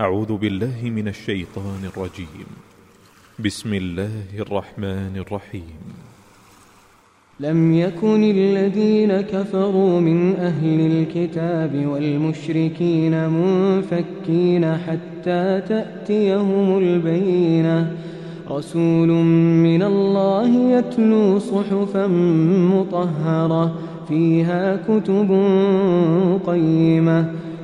أعوذ بالله من الشيطان الرجيم. بسم الله الرحمن الرحيم. لم يكن الذين كفروا من أهل الكتاب والمشركين منفكين حتى تأتيهم البينة. رسول من الله يتلو صحفا مطهرة فيها كتب قيمة.